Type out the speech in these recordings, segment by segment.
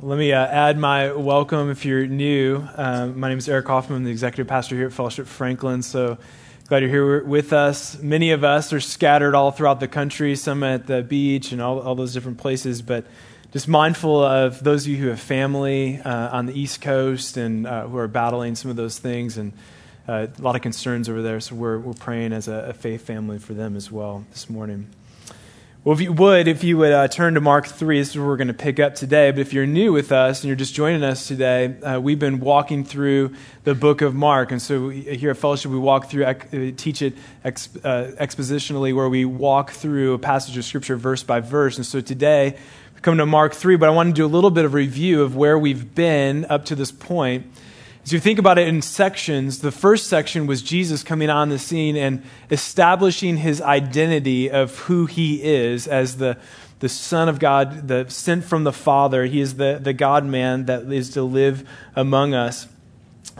Let me uh, add my welcome if you're new. Um, my name is Eric Hoffman, I'm the executive pastor here at Fellowship Franklin. So glad you're here with us. Many of us are scattered all throughout the country, some at the beach and all, all those different places, but just mindful of those of you who have family uh, on the East Coast and uh, who are battling some of those things and uh, a lot of concerns over there. So we're, we're praying as a, a faith family for them as well this morning. Well, if you would, if you would uh, turn to Mark 3, this is where we're going to pick up today. But if you're new with us and you're just joining us today, uh, we've been walking through the book of Mark. And so we, here at Fellowship, we walk through, teach it ex, uh, expositionally, where we walk through a passage of Scripture verse by verse. And so today, we come to Mark 3, but I want to do a little bit of review of where we've been up to this point. As you think about it in sections, the first section was Jesus coming on the scene and establishing his identity of who he is as the, the Son of God, the sent from the Father. He is the, the God man that is to live among us.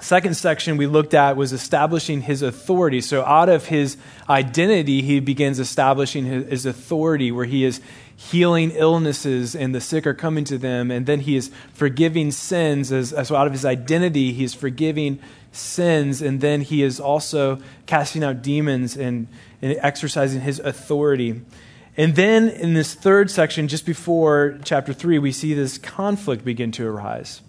Second section we looked at was establishing his authority. So, out of his identity, he begins establishing his, his authority, where he is healing illnesses and the sick are coming to them. And then he is forgiving sins. As, as out of his identity, he is forgiving sins. And then he is also casting out demons and, and exercising his authority. And then in this third section, just before chapter 3, we see this conflict begin to arise.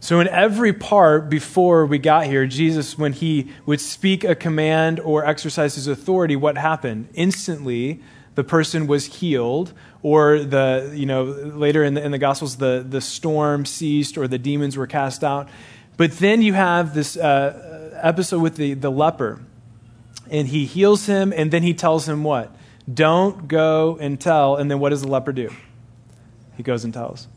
So, in every part before we got here, Jesus, when he would speak a command or exercise his authority, what happened? Instantly, the person was healed, or the, you know, later in the, in the Gospels, the, the storm ceased or the demons were cast out. But then you have this uh, episode with the, the leper, and he heals him, and then he tells him what? Don't go and tell. And then what does the leper do? He goes and tells.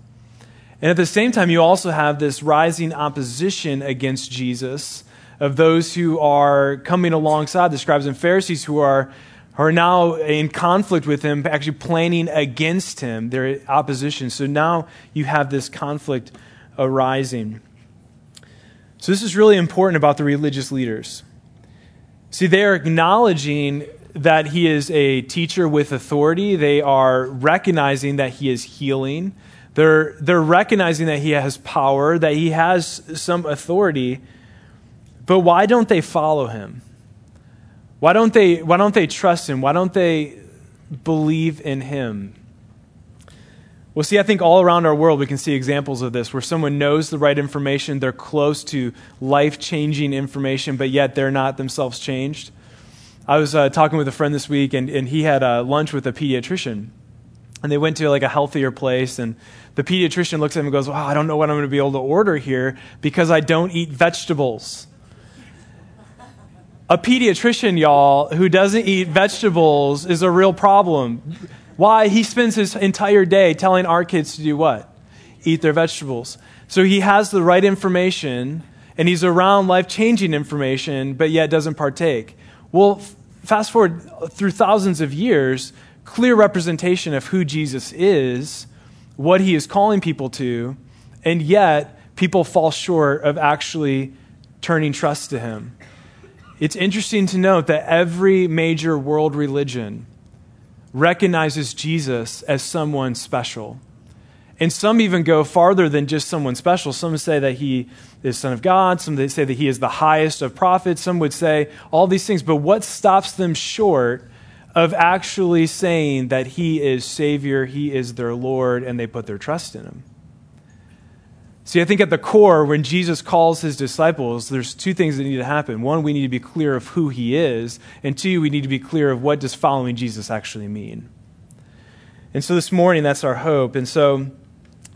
And at the same time, you also have this rising opposition against Jesus of those who are coming alongside the scribes and Pharisees who are are now in conflict with him, actually planning against him, their opposition. So now you have this conflict arising. So, this is really important about the religious leaders. See, they are acknowledging that he is a teacher with authority, they are recognizing that he is healing. They're, they're recognizing that he has power, that he has some authority, but why don't they follow him? Why don't they, why don't they trust him? Why don't they believe in him? Well, see, I think all around our world we can see examples of this where someone knows the right information, they're close to life changing information, but yet they're not themselves changed. I was uh, talking with a friend this week, and, and he had uh, lunch with a pediatrician. And they went to like a healthier place, and the pediatrician looks at him and goes, Wow, I don't know what I'm going to be able to order here because I don't eat vegetables a pediatrician, y'all, who doesn't eat vegetables is a real problem. Why? He spends his entire day telling our kids to do what? Eat their vegetables. So he has the right information and he's around life changing information, but yet doesn't partake. Well, fast forward through thousands of years, clear representation of who Jesus is, what he is calling people to, and yet people fall short of actually turning trust to him. It's interesting to note that every major world religion recognizes Jesus as someone special. And some even go farther than just someone special. Some say that he is Son of God. Some say that he is the highest of prophets. Some would say all these things. But what stops them short of actually saying that he is Savior, he is their Lord, and they put their trust in him? See, I think at the core, when Jesus calls his disciples, there's two things that need to happen. One, we need to be clear of who he is, and two, we need to be clear of what does following Jesus actually mean. And so this morning, that's our hope. And so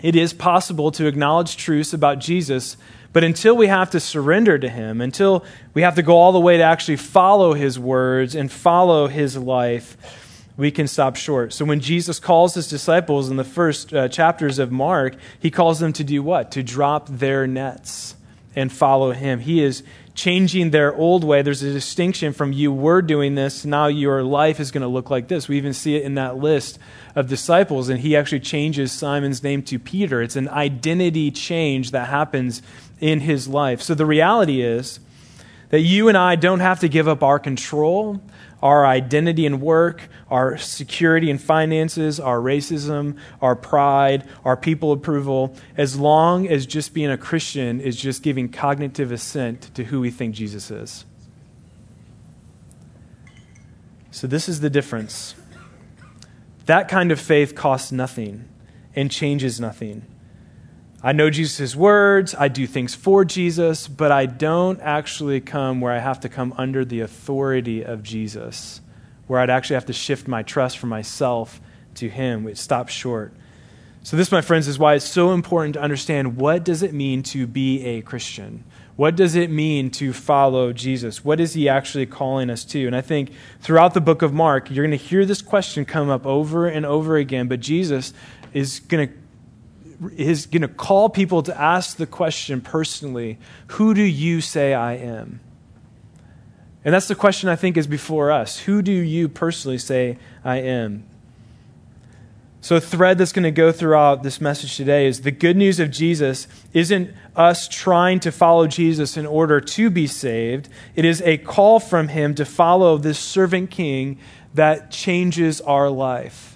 it is possible to acknowledge truths about Jesus, but until we have to surrender to him, until we have to go all the way to actually follow his words and follow his life, we can stop short. So when Jesus calls his disciples in the first uh, chapters of Mark, he calls them to do what? To drop their nets and follow him. He is changing their old way. There's a distinction from you were doing this, now your life is going to look like this. We even see it in that list of disciples, and he actually changes Simon's name to Peter. It's an identity change that happens in his life. So the reality is that you and I don't have to give up our control our identity and work, our security and finances, our racism, our pride, our people approval, as long as just being a Christian is just giving cognitive assent to who we think Jesus is. So, this is the difference. That kind of faith costs nothing and changes nothing. I know Jesus' words, I do things for Jesus, but I don't actually come where I have to come under the authority of Jesus, where I'd actually have to shift my trust from myself to Him. It stops short. So this, my friends, is why it's so important to understand what does it mean to be a Christian? What does it mean to follow Jesus? What is he actually calling us to? And I think throughout the book of Mark, you're going to hear this question come up over and over again, but Jesus is going to is going to call people to ask the question personally Who do you say I am? And that's the question I think is before us. Who do you personally say I am? So, a thread that's going to go throughout this message today is the good news of Jesus isn't us trying to follow Jesus in order to be saved. It is a call from Him to follow this servant king that changes our life.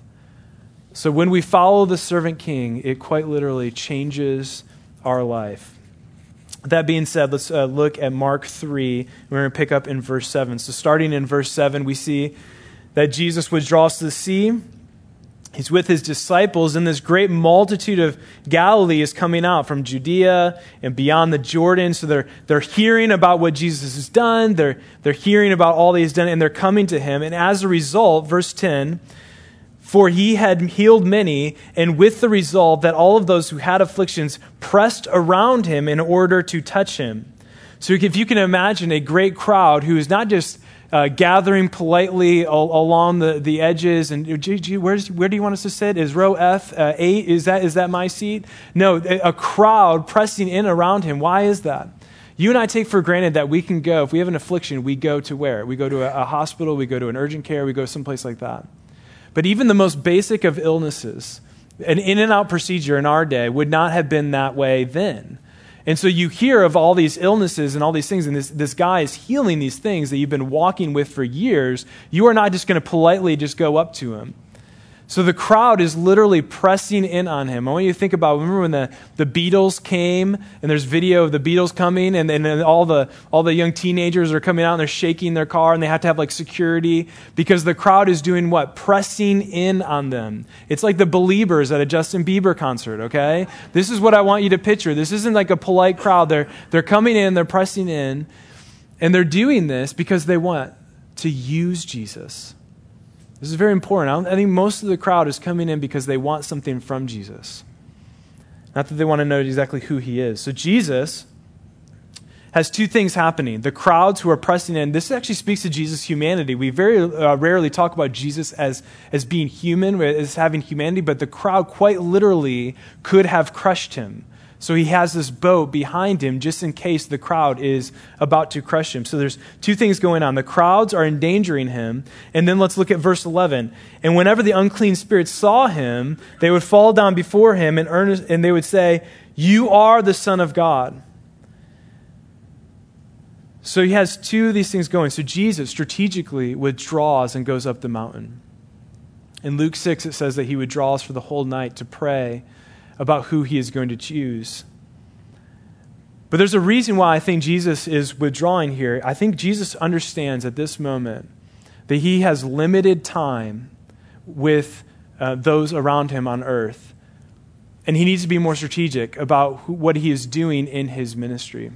So when we follow the servant king, it quite literally changes our life. That being said, let's uh, look at Mark 3. We're going to pick up in verse 7. So, starting in verse 7, we see that Jesus withdraws to the sea. He's with his disciples, and this great multitude of Galilee is coming out from Judea and beyond the Jordan. So they're, they're hearing about what Jesus has done. They're, they're hearing about all that he's done, and they're coming to him. And as a result, verse 10, for he had healed many, and with the result that all of those who had afflictions pressed around him in order to touch him. So, if you can imagine a great crowd who is not just uh, gathering politely al- along the, the edges, and where's, where do you want us to sit? Is row F uh, eight? Is that, is that my seat? No, a crowd pressing in around him. Why is that? You and I take for granted that we can go, if we have an affliction, we go to where? We go to a, a hospital, we go to an urgent care, we go someplace like that. But even the most basic of illnesses, an in and out procedure in our day would not have been that way then. And so you hear of all these illnesses and all these things, and this, this guy is healing these things that you've been walking with for years. You are not just going to politely just go up to him. So the crowd is literally pressing in on him. I want you to think about remember when the, the Beatles came and there's video of the Beatles coming and, and, all the all the young teenagers are coming out and they're shaking their car and they have to have like security because the crowd is doing what? Pressing in on them. It's like the Beliebers at a Justin Bieber concert, okay? This is what I want you to picture. This isn't like a polite crowd. They're they're coming in, they're pressing in, and they're doing this because they want to use Jesus. This is very important. I think most of the crowd is coming in because they want something from Jesus, not that they want to know exactly who he is. So, Jesus has two things happening. The crowds who are pressing in, this actually speaks to Jesus' humanity. We very uh, rarely talk about Jesus as, as being human, as having humanity, but the crowd quite literally could have crushed him. So he has this boat behind him just in case the crowd is about to crush him. So there's two things going on. The crowds are endangering him. And then let's look at verse 11. And whenever the unclean spirits saw him, they would fall down before him and, earnest, and they would say, You are the Son of God. So he has two of these things going. So Jesus strategically withdraws and goes up the mountain. In Luke 6, it says that he withdraws for the whole night to pray about who he is going to choose. But there's a reason why I think Jesus is withdrawing here. I think Jesus understands at this moment that he has limited time with uh, those around him on earth. And he needs to be more strategic about who, what he is doing in his ministry.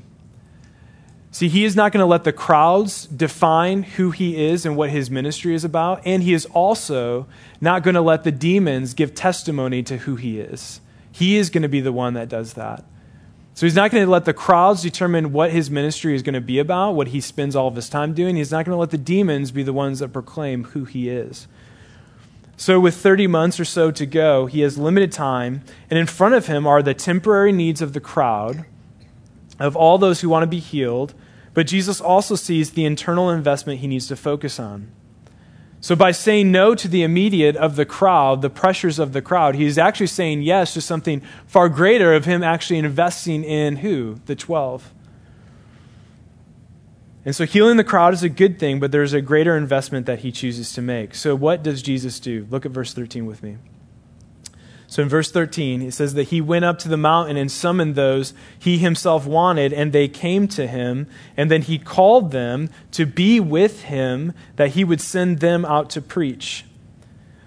See, he is not going to let the crowds define who he is and what his ministry is about. And he is also not going to let the demons give testimony to who he is. He is going to be the one that does that. So he's not going to let the crowds determine what his ministry is going to be about, what he spends all of his time doing. He's not going to let the demons be the ones that proclaim who he is. So, with 30 months or so to go, he has limited time, and in front of him are the temporary needs of the crowd, of all those who want to be healed. But Jesus also sees the internal investment he needs to focus on. So, by saying no to the immediate of the crowd, the pressures of the crowd, he's actually saying yes to something far greater of him actually investing in who? The 12. And so healing the crowd is a good thing, but there's a greater investment that he chooses to make. So what does Jesus do? Look at verse 13 with me. So in verse 13, it says that he went up to the mountain and summoned those he himself wanted, and they came to him. And then he called them to be with him, that he would send them out to preach.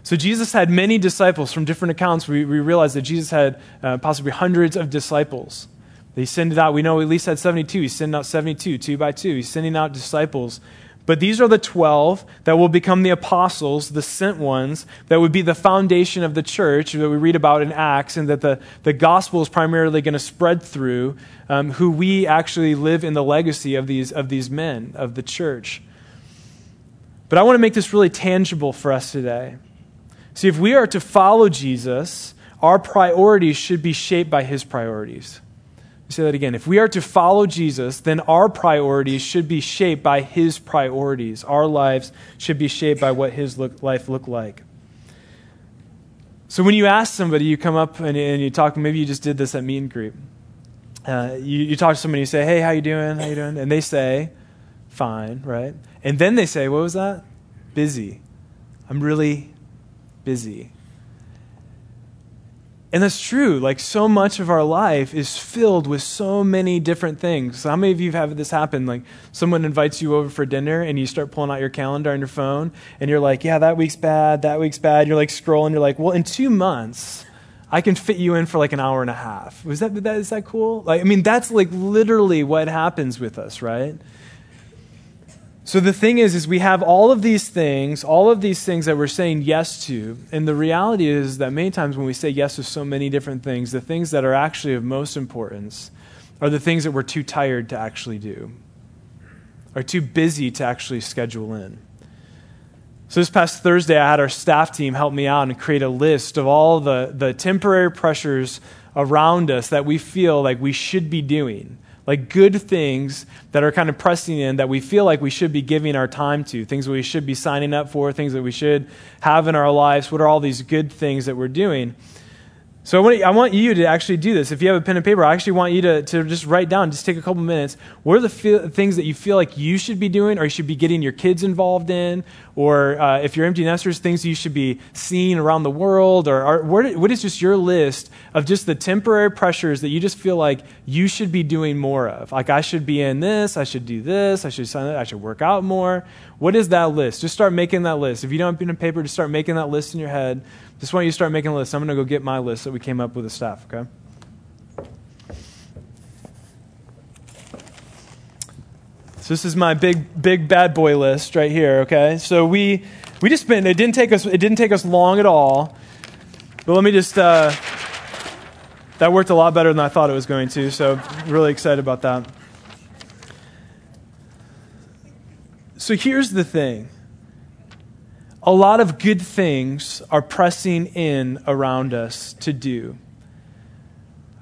So Jesus had many disciples. From different accounts, we, we realize that Jesus had uh, possibly hundreds of disciples. He sent out, we know at least had 72. He's sending out 72, two by two. He's sending out disciples. But these are the 12 that will become the apostles, the sent ones, that would be the foundation of the church that we read about in Acts, and that the, the gospel is primarily going to spread through, um, who we actually live in the legacy of these, of these men, of the church. But I want to make this really tangible for us today. See, if we are to follow Jesus, our priorities should be shaped by his priorities say that again. If we are to follow Jesus, then our priorities should be shaped by his priorities. Our lives should be shaped by what his look, life looked like. So when you ask somebody, you come up and, and, you talk, maybe you just did this at meet and greet. Uh, you, you talk to somebody, you say, hey, how you doing? How you doing? And they say, fine, right? And then they say, what was that? Busy. I'm really busy. And that's true. Like, so much of our life is filled with so many different things. How many of you have this happen? Like, someone invites you over for dinner and you start pulling out your calendar on your phone and you're like, yeah, that week's bad, that week's bad. You're like scrolling, you're like, well, in two months, I can fit you in for like an hour and a half. Was that, that is that cool? Like, I mean, that's like literally what happens with us, right? So the thing is is we have all of these things, all of these things that we're saying yes to, and the reality is that many times when we say yes to so many different things, the things that are actually of most importance are the things that we're too tired to actually do. Are too busy to actually schedule in. So this past Thursday I had our staff team help me out and create a list of all the, the temporary pressures around us that we feel like we should be doing like good things that are kind of pressing in that we feel like we should be giving our time to, things that we should be signing up for, things that we should have in our lives. What are all these good things that we're doing? So I want, I want you to actually do this. If you have a pen and paper, I actually want you to, to just write down, just take a couple minutes. What are the feel, things that you feel like you should be doing or you should be getting your kids involved in? Or uh, if you're empty nesters, things you should be seeing around the world? Or, what is just your list of just the temporary pressures that you just feel like you should be doing more of? Like, I should be in this, I should do this, I should, sign that, I should work out more. What is that list? Just start making that list. If you don't have a pen and paper, just start making that list in your head. Just want you to start making a list. I'm going to go get my list that we came up with the staff, okay? So this is my big big bad boy list right here, okay? So we we just spent it didn't take us it didn't take us long at all. But let me just uh, that worked a lot better than I thought it was going to, so really excited about that. So here's the thing a lot of good things are pressing in around us to do.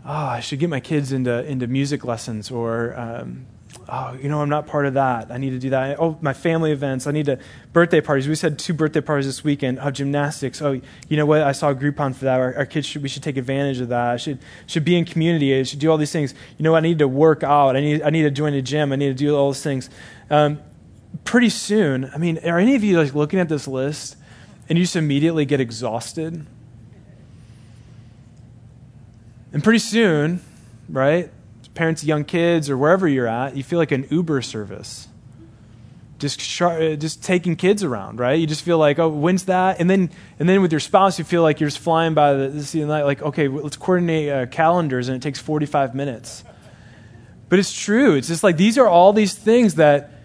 Oh, I should get my kids into, into music lessons, or, um, oh, you know, I'm not part of that. I need to do that. Oh, my family events. I need to, birthday parties. We just had two birthday parties this weekend. Oh, gymnastics. Oh, you know what? I saw a Groupon for that. Our, our kids should, we should take advantage of that. I should, should be in community. I should do all these things. You know, I need to work out. I need, I need to join a gym. I need to do all those things. Um, pretty soon, I mean, are any of you like looking at this list and you just immediately get exhausted? And pretty soon, right? Parents of young kids or wherever you're at, you feel like an Uber service. Just, just taking kids around, right? You just feel like, oh, when's that? And then, and then with your spouse, you feel like you're just flying by the, the night, like, okay, let's coordinate uh, calendars, and it takes 45 minutes. But it's true. It's just like these are all these things that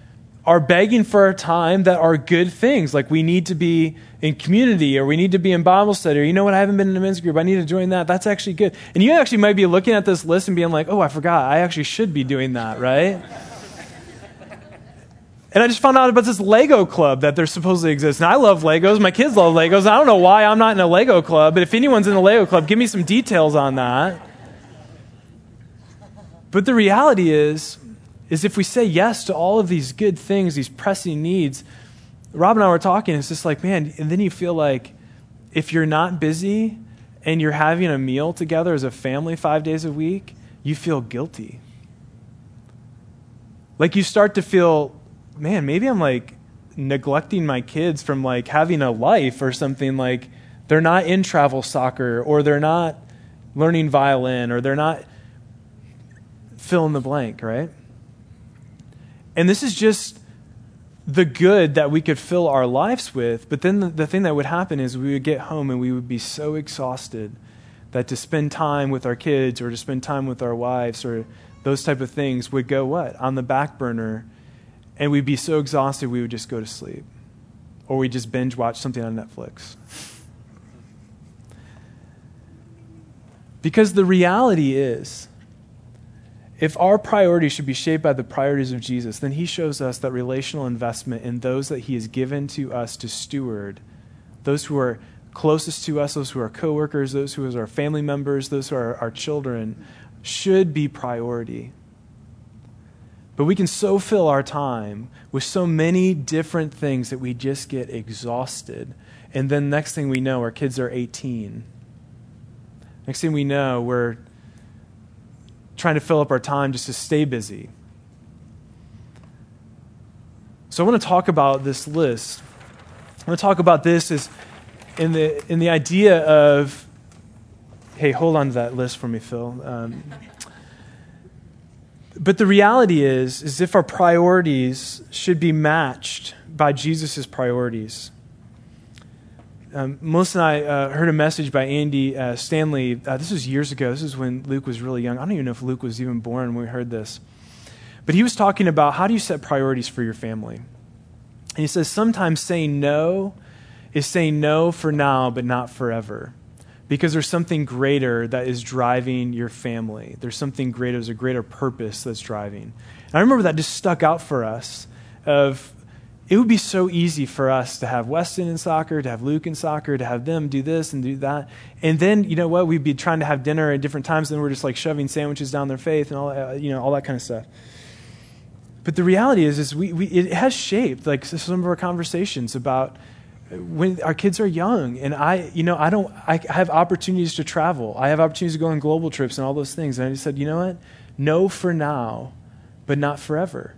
are begging for a time that are good things. Like we need to be in community or we need to be in Bible study or you know what, I haven't been in a men's group. I need to join that. That's actually good. And you actually might be looking at this list and being like, oh, I forgot. I actually should be doing that, right? and I just found out about this Lego club that there supposedly exists. And I love Legos. My kids love Legos. I don't know why I'm not in a Lego club, but if anyone's in the Lego club, give me some details on that. But the reality is, is if we say yes to all of these good things, these pressing needs, Rob and I were talking, it's just like, man, and then you feel like if you're not busy and you're having a meal together as a family five days a week, you feel guilty. Like you start to feel man, maybe I'm like neglecting my kids from like having a life or something like they're not in travel soccer or they're not learning violin or they're not fill in the blank, right? And this is just the good that we could fill our lives with. But then the, the, thing that would happen is we would get home and we would be so exhausted that to spend time with our kids or to spend time with our wives or those type of things would go what? On the back burner. And we'd be so exhausted we would just go to sleep. Or we'd just binge watch something on Netflix. Because the reality is, if our priorities should be shaped by the priorities of Jesus, then he shows us that relational investment in those that he has given to us to steward, those who are closest to us, those who are coworkers, those who are our family members, those who are our children, should be priority. But we can so fill our time with so many different things that we just get exhausted. And then next thing we know, our kids are 18. Next thing we know, we're trying to fill up our time just to stay busy. So I want to talk about this list. I want to talk about this as in the in the idea of hey, hold on to that list for me, Phil. Um, but the reality is, is if our priorities should be matched by Jesus' priorities. Um, Melissa and I uh, heard a message by Andy uh, Stanley. Uh, this was years ago. This is when Luke was really young. I don't even know if Luke was even born when we heard this. But he was talking about how do you set priorities for your family. And he says sometimes saying no is saying no for now, but not forever. Because there's something greater that is driving your family. There's something greater, there's a greater purpose that's driving. And I remember that just stuck out for us of it would be so easy for us to have Weston in soccer, to have Luke in soccer, to have them do this and do that. And then, you know what, we'd be trying to have dinner at different times, and we're just like shoving sandwiches down their face and all, uh, you know, all that kind of stuff. But the reality is, is we, we, it has shaped like some of our conversations about when our kids are young and i you know i don't i have opportunities to travel i have opportunities to go on global trips and all those things and i just said you know what no for now but not forever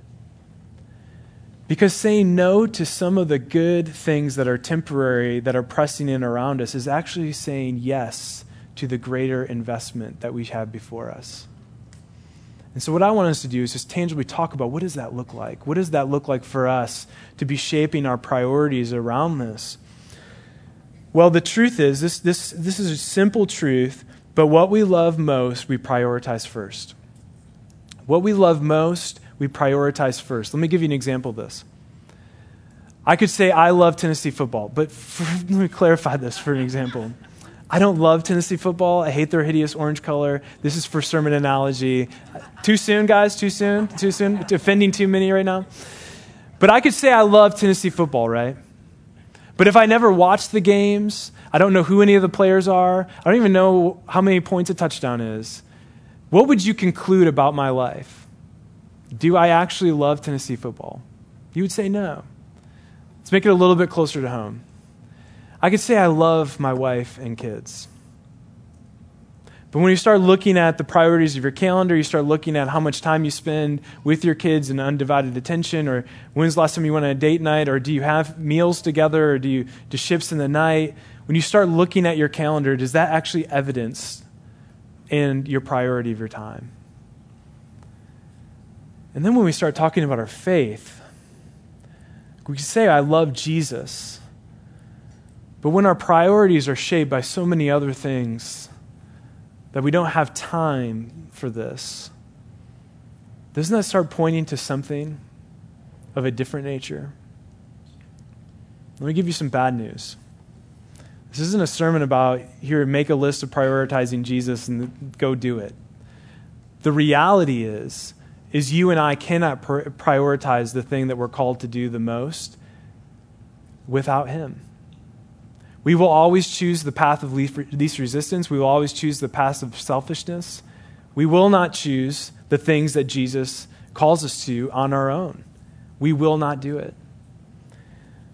because saying no to some of the good things that are temporary that are pressing in around us is actually saying yes to the greater investment that we have before us and so, what I want us to do is just tangibly talk about what does that look like? What does that look like for us to be shaping our priorities around this? Well, the truth is, this, this, this is a simple truth, but what we love most, we prioritize first. What we love most, we prioritize first. Let me give you an example of this. I could say, I love Tennessee football, but for, let me clarify this for an example. I don't love Tennessee football. I hate their hideous orange color. This is for sermon analogy. Too soon, guys? Too soon? Too soon? Offending too many right now? But I could say I love Tennessee football, right? But if I never watch the games, I don't know who any of the players are, I don't even know how many points a touchdown is, what would you conclude about my life? Do I actually love Tennessee football? You would say no. Let's make it a little bit closer to home. I could say I love my wife and kids. But when you start looking at the priorities of your calendar, you start looking at how much time you spend with your kids in undivided attention, or when's the last time you went on a date night, or do you have meals together, or do you do shifts in the night? When you start looking at your calendar, does that actually evidence in your priority of your time? And then when we start talking about our faith, we can say, I love Jesus. But when our priorities are shaped by so many other things that we don't have time for this, doesn't that start pointing to something of a different nature? Let me give you some bad news. This isn't a sermon about here, make a list of prioritizing Jesus and go do it. The reality is, is you and I cannot prioritize the thing that we're called to do the most without Him. We will always choose the path of least resistance. We will always choose the path of selfishness. We will not choose the things that Jesus calls us to on our own. We will not do it.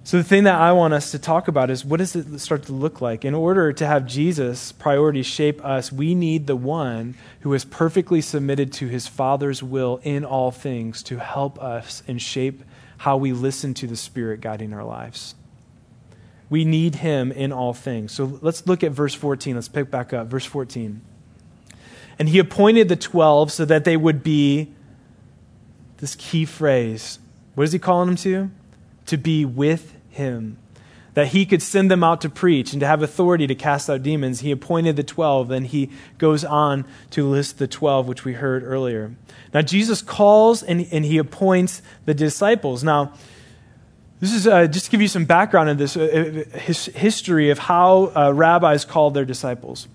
So, the thing that I want us to talk about is what does it start to look like? In order to have Jesus' priorities shape us, we need the one who is perfectly submitted to his Father's will in all things to help us and shape how we listen to the Spirit guiding our lives. We need Him in all things. So let's look at verse 14. Let's pick back up. Verse 14. And He appointed the 12 so that they would be, this key phrase, what is He calling them to? To be with Him that he could send them out to preach and to have authority to cast out demons. He appointed the 12, then he goes on to list the 12, which we heard earlier. Now, Jesus calls and, and he appoints the disciples. Now, this is uh, just to give you some background in this uh, his, history of how uh, rabbis called their disciples.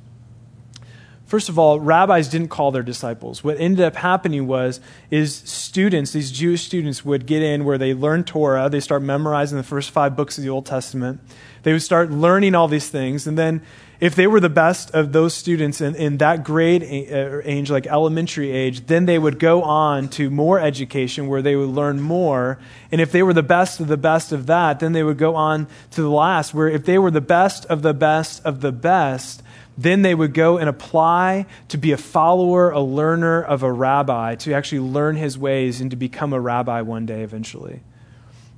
First of all, rabbis didn't call their disciples. What ended up happening was is students, these Jewish students would get in where they learn Torah, they start memorizing the first 5 books of the Old Testament. They would start learning all these things and then if they were the best of those students in, in that grade uh, age, like elementary age, then they would go on to more education where they would learn more. And if they were the best of the best of that, then they would go on to the last, where if they were the best of the best of the best, then they would go and apply to be a follower, a learner of a rabbi, to actually learn his ways and to become a rabbi one day eventually.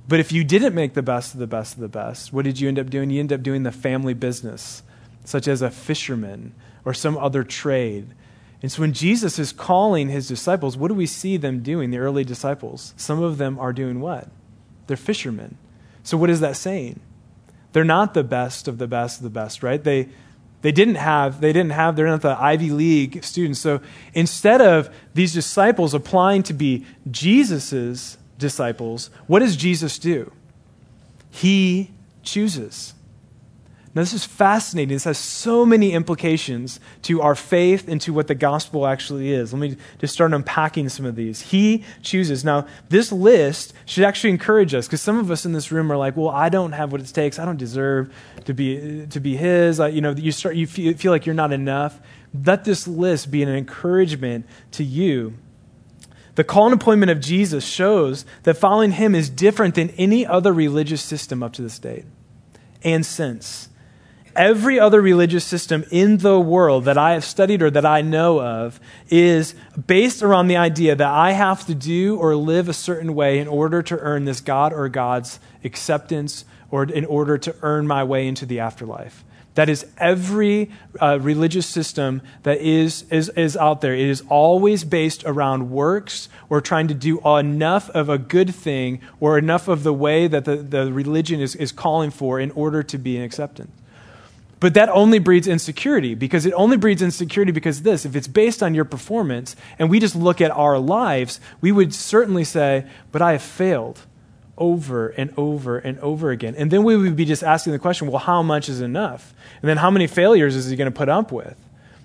But if you didn't make the best of the best of the best, what did you end up doing? You end up doing the family business, such as a fisherman or some other trade. And so when Jesus is calling his disciples, what do we see them doing, the early disciples? Some of them are doing what? They're fishermen. So what is that saying? They're not the best of the best of the best, right? They they didn't have, they didn't have, they're not the Ivy League students. So instead of these disciples applying to be Jesus's disciples, what does Jesus do? He chooses. Now, this is fascinating. This has so many implications to our faith and to what the gospel actually is. Let me just start unpacking some of these. He chooses. Now, this list should actually encourage us because some of us in this room are like, well, I don't have what it takes. I don't deserve to be, to be His. I, you know, you, start, you feel, like you're not enough. Let this list be an encouragement to you. The call and appointment of Jesus shows that following Him is different than any other religious system up to this date and since every other religious system in the world that I have studied or that I know of is based around the idea that I have to do or live a certain way in order to earn this God or God's acceptance or in order to earn my way into the afterlife. That is every uh, religious system that is, is, is out there. It is always based around works or trying to do enough of a good thing or enough of the way that the, the religion is, is calling for in order to be an acceptance. But that only breeds insecurity because it only breeds insecurity because this, if it's based on your performance and we just look at our lives, we would certainly say, but I have failed over and over and over again. And then we would be just asking the question, well, how much is enough? And then how many failures is he going to put up with?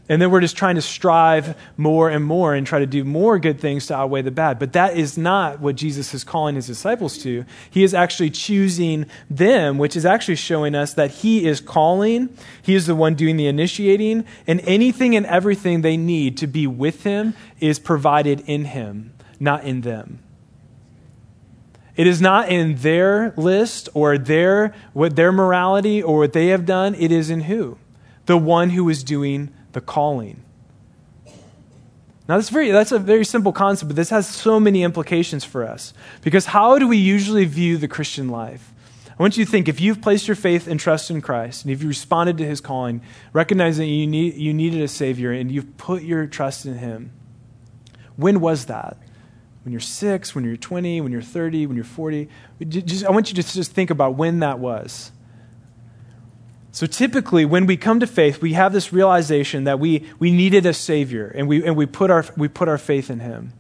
And then we're just trying to strive more and more and try to do more good things to outweigh the bad. But that is not what Jesus is calling his disciples to. He is actually choosing them, which is actually showing us that he is calling, he is the one doing the initiating, and anything and everything they need to be with him is provided in him, not in them. It is not in their list or their what their morality or what they have done. It is in who? The one who is doing the calling. Now, that's, very, that's a very simple concept, but this has so many implications for us. Because how do we usually view the Christian life? I want you to think if you've placed your faith and trust in Christ, and if you responded to his calling, recognizing you, need, you needed a Savior, and you've put your trust in him, when was that? When you're six, when you're 20, when you're 30, when you're 40? Just, I want you to just think about when that was. So typically, when we come to faith, we have this realization that we, we needed a Savior and, we, and we, put our, we put our faith in Him.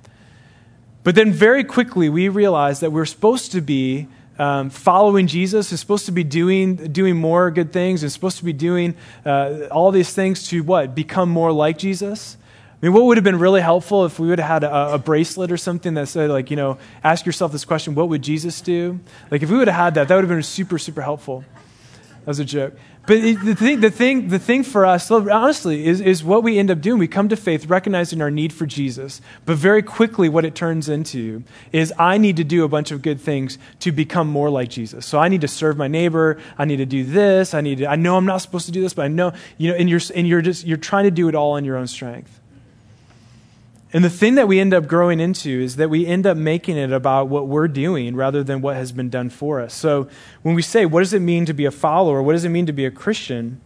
But then very quickly, we realize that we're supposed to be um, following Jesus, is supposed to be doing, doing more good things, and supposed to be doing uh, all these things to what? Become more like Jesus. I mean, what would have been really helpful if we would have had a, a, bracelet or something that said, like, you know, ask yourself this question, what would Jesus do? Like, if we would have had that, that would have been super, super helpful. That was a joke. But the thing, the thing, the thing for us, honestly, is, is what we end up doing. We come to faith recognizing our need for Jesus. But very quickly, what it turns into is I need to do a bunch of good things to become more like Jesus. So I need to serve my neighbor. I need to do this. I need to, I know I'm not supposed to do this, but I know, you know, and you're, and you're just, you're trying to do it all in your own strength. And the thing that we end up growing into is that we end up making it about what we're doing rather than what has been done for us. So when we say, what does it mean to be a follower? What does it mean to be a Christian?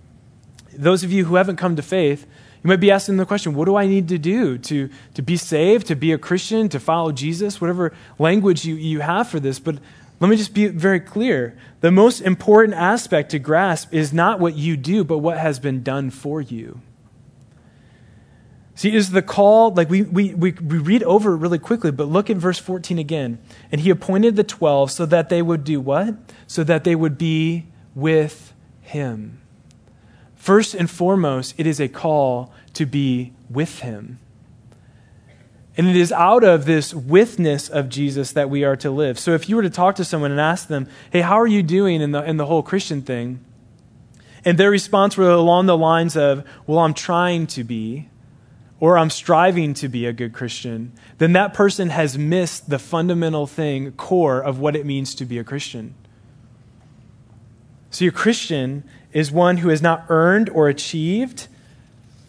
Those of you who haven't come to faith, you might be asking the question, what do I need to do to, to be saved, to be a Christian, to follow Jesus, whatever language you, you have for this. But let me just be very clear. The most important aspect to grasp is not what you do, but what has been done for you. See, is the call, like we, we, we, we read over it really quickly, but look at verse 14 again. And he appointed the 12 so that they would do what? So that they would be with him. First and foremost, it is a call to be with him. And it is out of this withness of Jesus that we are to live. So if you were to talk to someone and ask them, hey, how are you doing in the, in the whole Christian thing? And their response were along the lines of, well, I'm trying to be or I'm striving to be a good Christian, then that person has missed the fundamental thing, core of what it means to be a Christian. See, a Christian is one who has not earned or achieved,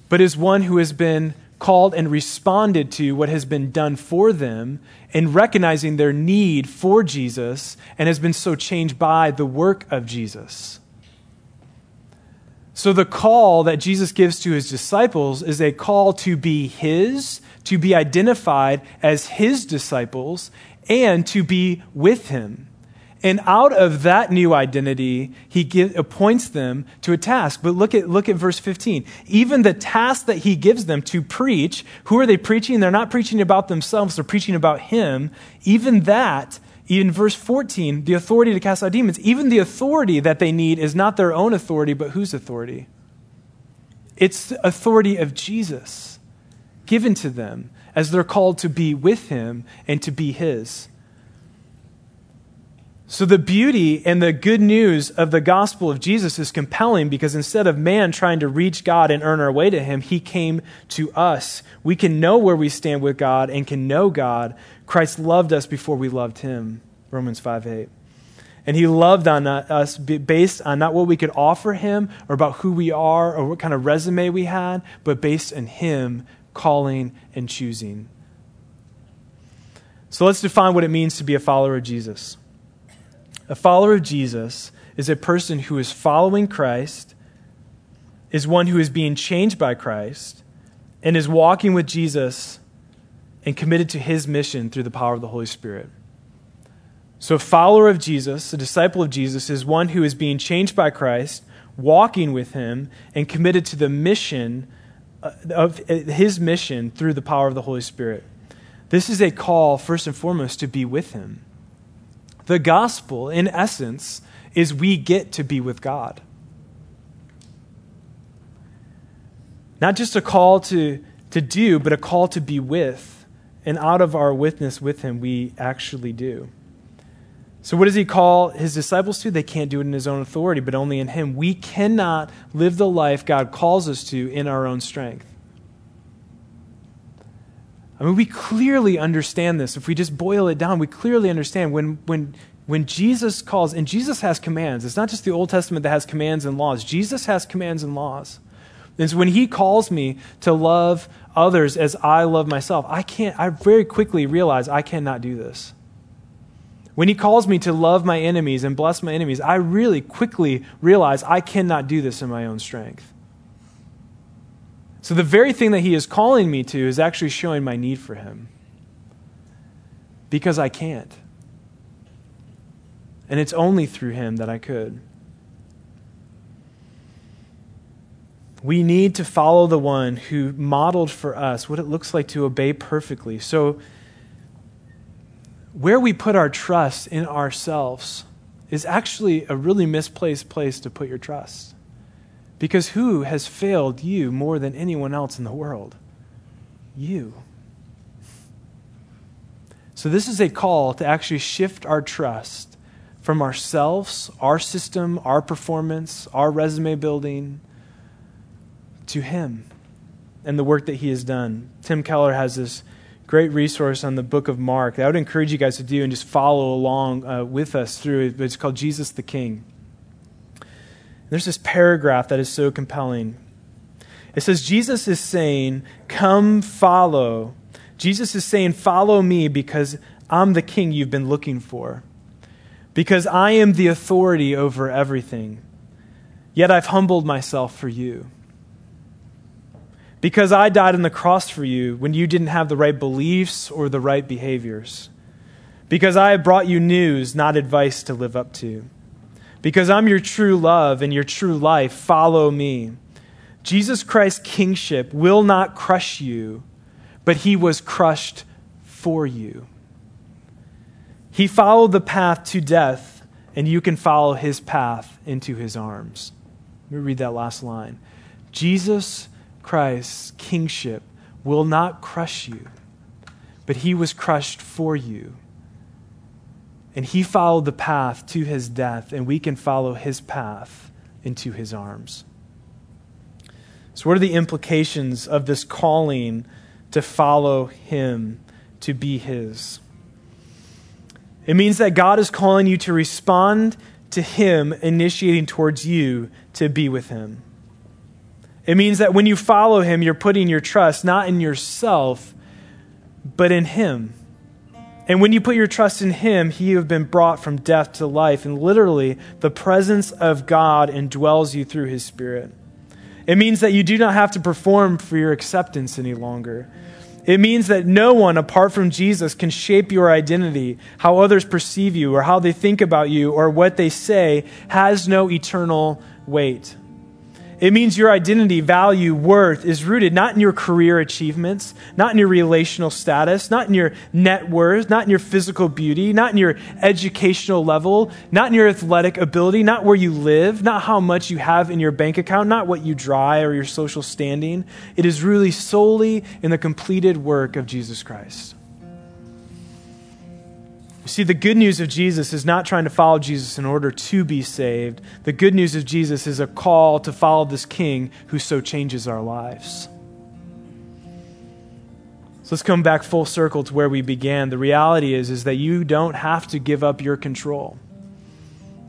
but is one who has been called and responded to what has been done for them and recognizing their need for Jesus and has been so changed by the work of Jesus. So, the call that Jesus gives to his disciples is a call to be his, to be identified as his disciples, and to be with him. And out of that new identity, he give, appoints them to a task. But look at, look at verse 15. Even the task that he gives them to preach, who are they preaching? They're not preaching about themselves, they're preaching about him. Even that in verse 14, the authority to cast out demons, even the authority that they need is not their own authority, but whose authority? It's the authority of Jesus given to them as they're called to be with him and to be his. So, the beauty and the good news of the gospel of Jesus is compelling because instead of man trying to reach God and earn our way to him, he came to us. We can know where we stand with God and can know God. Christ loved us before we loved him. Romans 5 8. And he loved on us based on not what we could offer him or about who we are or what kind of resume we had, but based on him calling and choosing. So let's define what it means to be a follower of Jesus. A follower of Jesus is a person who is following Christ, is one who is being changed by Christ, and is walking with Jesus and committed to his mission through the power of the Holy Spirit. So, a follower of Jesus, a disciple of Jesus, is one who is being changed by Christ, walking with him, and committed to the mission uh, of uh, his mission through the power of the Holy Spirit. This is a call, first and foremost, to be with him. The gospel, in essence, is we get to be with God. Not just a call to, to do, but a call to be with. And out of our witness with Him, we actually do. So, what does He call His disciples to? They can't do it in His own authority, but only in Him. We cannot live the life God calls us to in our own strength. I mean, we clearly understand this. If we just boil it down, we clearly understand when, when, when Jesus calls, and Jesus has commands. It's not just the Old Testament that has commands and laws, Jesus has commands and laws. So when he calls me to love others as I love myself, I can't, I very quickly realize I cannot do this. When he calls me to love my enemies and bless my enemies, I really quickly realize I cannot do this in my own strength. So, the very thing that he is calling me to is actually showing my need for him because I can't. And it's only through him that I could. We need to follow the one who modeled for us what it looks like to obey perfectly. So, where we put our trust in ourselves is actually a really misplaced place to put your trust. Because who has failed you more than anyone else in the world? You. So, this is a call to actually shift our trust from ourselves, our system, our performance, our resume building, to Him and the work that He has done. Tim Keller has this great resource on the book of Mark that I would encourage you guys to do and just follow along uh, with us through it. It's called Jesus the King. There's this paragraph that is so compelling. It says, Jesus is saying, Come follow. Jesus is saying, Follow me because I'm the king you've been looking for, because I am the authority over everything. Yet I've humbled myself for you. Because I died on the cross for you when you didn't have the right beliefs or the right behaviors. Because I have brought you news, not advice to live up to. Because I'm your true love and your true life, follow me. Jesus Christ's kingship will not crush you, but he was crushed for you. He followed the path to death, and you can follow his path into his arms. Let me read that last line. Jesus Christ's kingship will not crush you, but he was crushed for you. And he followed the path to his death, and we can follow his path into his arms. So, what are the implications of this calling to follow him, to be his? It means that God is calling you to respond to him, initiating towards you to be with him. It means that when you follow him, you're putting your trust not in yourself, but in him. And when you put your trust in him, he have been brought from death to life. And literally, the presence of God indwells you through his spirit. It means that you do not have to perform for your acceptance any longer. It means that no one apart from Jesus can shape your identity, how others perceive you, or how they think about you, or what they say has no eternal weight. It means your identity, value, worth is rooted not in your career achievements, not in your relational status, not in your net worth, not in your physical beauty, not in your educational level, not in your athletic ability, not where you live, not how much you have in your bank account, not what you drive or your social standing. It is really solely in the completed work of Jesus Christ. See, the good news of Jesus is not trying to follow Jesus in order to be saved. The good news of Jesus is a call to follow this King who so changes our lives. So let's come back full circle to where we began. The reality is, is that you don't have to give up your control.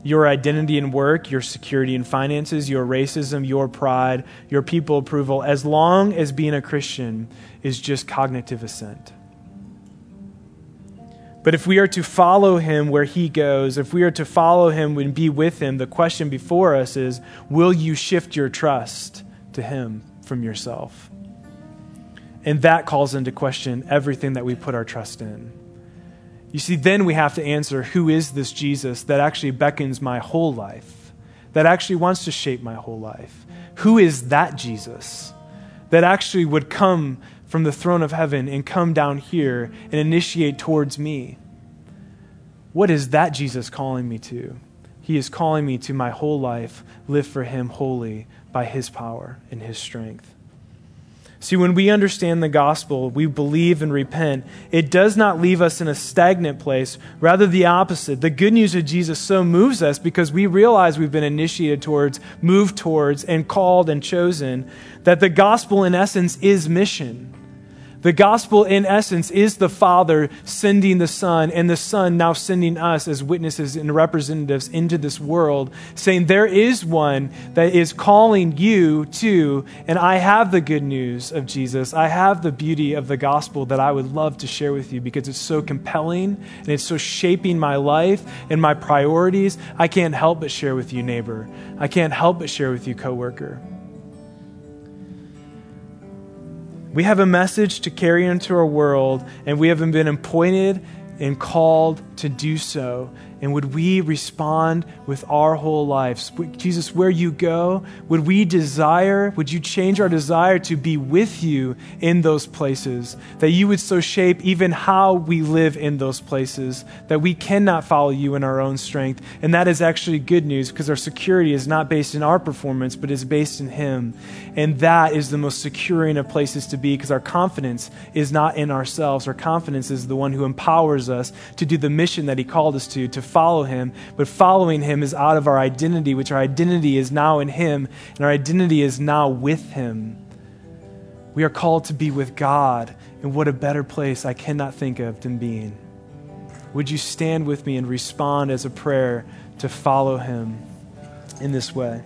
Your identity and work, your security and finances, your racism, your pride, your people approval, as long as being a Christian is just cognitive assent. But if we are to follow him where he goes, if we are to follow him and be with him, the question before us is will you shift your trust to him from yourself? And that calls into question everything that we put our trust in. You see, then we have to answer who is this Jesus that actually beckons my whole life, that actually wants to shape my whole life? Who is that Jesus that actually would come from the throne of heaven and come down here and initiate towards me. What is that Jesus calling me to? He is calling me to my whole life live for Him wholly by His power and His strength. See, when we understand the gospel, we believe and repent, it does not leave us in a stagnant place. Rather, the opposite. The good news of Jesus so moves us because we realize we've been initiated towards, moved towards, and called and chosen that the gospel, in essence, is mission. The gospel, in essence, is the Father sending the Son, and the Son now sending us as witnesses and representatives into this world, saying, There is one that is calling you to, and I have the good news of Jesus. I have the beauty of the gospel that I would love to share with you because it's so compelling and it's so shaping my life and my priorities. I can't help but share with you, neighbor. I can't help but share with you, coworker. We have a message to carry into our world, and we haven't been appointed and called to do so. And would we respond with our whole lives? Jesus, where you go, would we desire, would you change our desire to be with you in those places? That you would so shape even how we live in those places, that we cannot follow you in our own strength. And that is actually good news because our security is not based in our performance, but is based in Him. And that is the most securing of places to be because our confidence is not in ourselves. Our confidence is the one who empowers us to do the mission that He called us to, to follow him, but following him is out of our identity, which our identity is now in him, and our identity is now with him. We are called to be with God, and what a better place I cannot think of than being. Would you stand with me and respond as a prayer to follow him in this way?